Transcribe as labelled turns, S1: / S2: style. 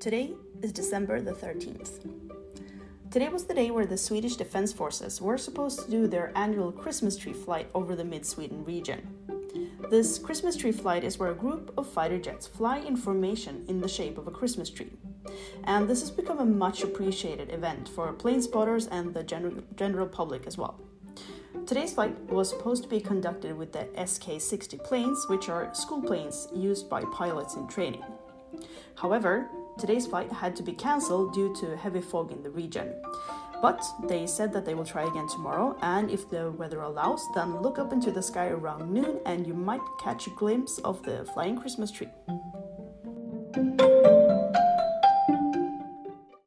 S1: Today is December the 13th. Today was the day where the Swedish Defense Forces were supposed to do their annual Christmas tree flight over the mid Sweden region. This Christmas tree flight is where a group of fighter jets fly in formation in the shape of a Christmas tree. And this has become a much appreciated event for plane spotters and the general, general public as well. Today's flight was supposed to be conducted with the SK 60 planes, which are school planes used by pilots in training. However, today's flight had to be cancelled due to heavy fog in the region. But they said that they will try again tomorrow, and if the weather allows, then look up into the sky around noon and you might catch a glimpse of the flying Christmas tree.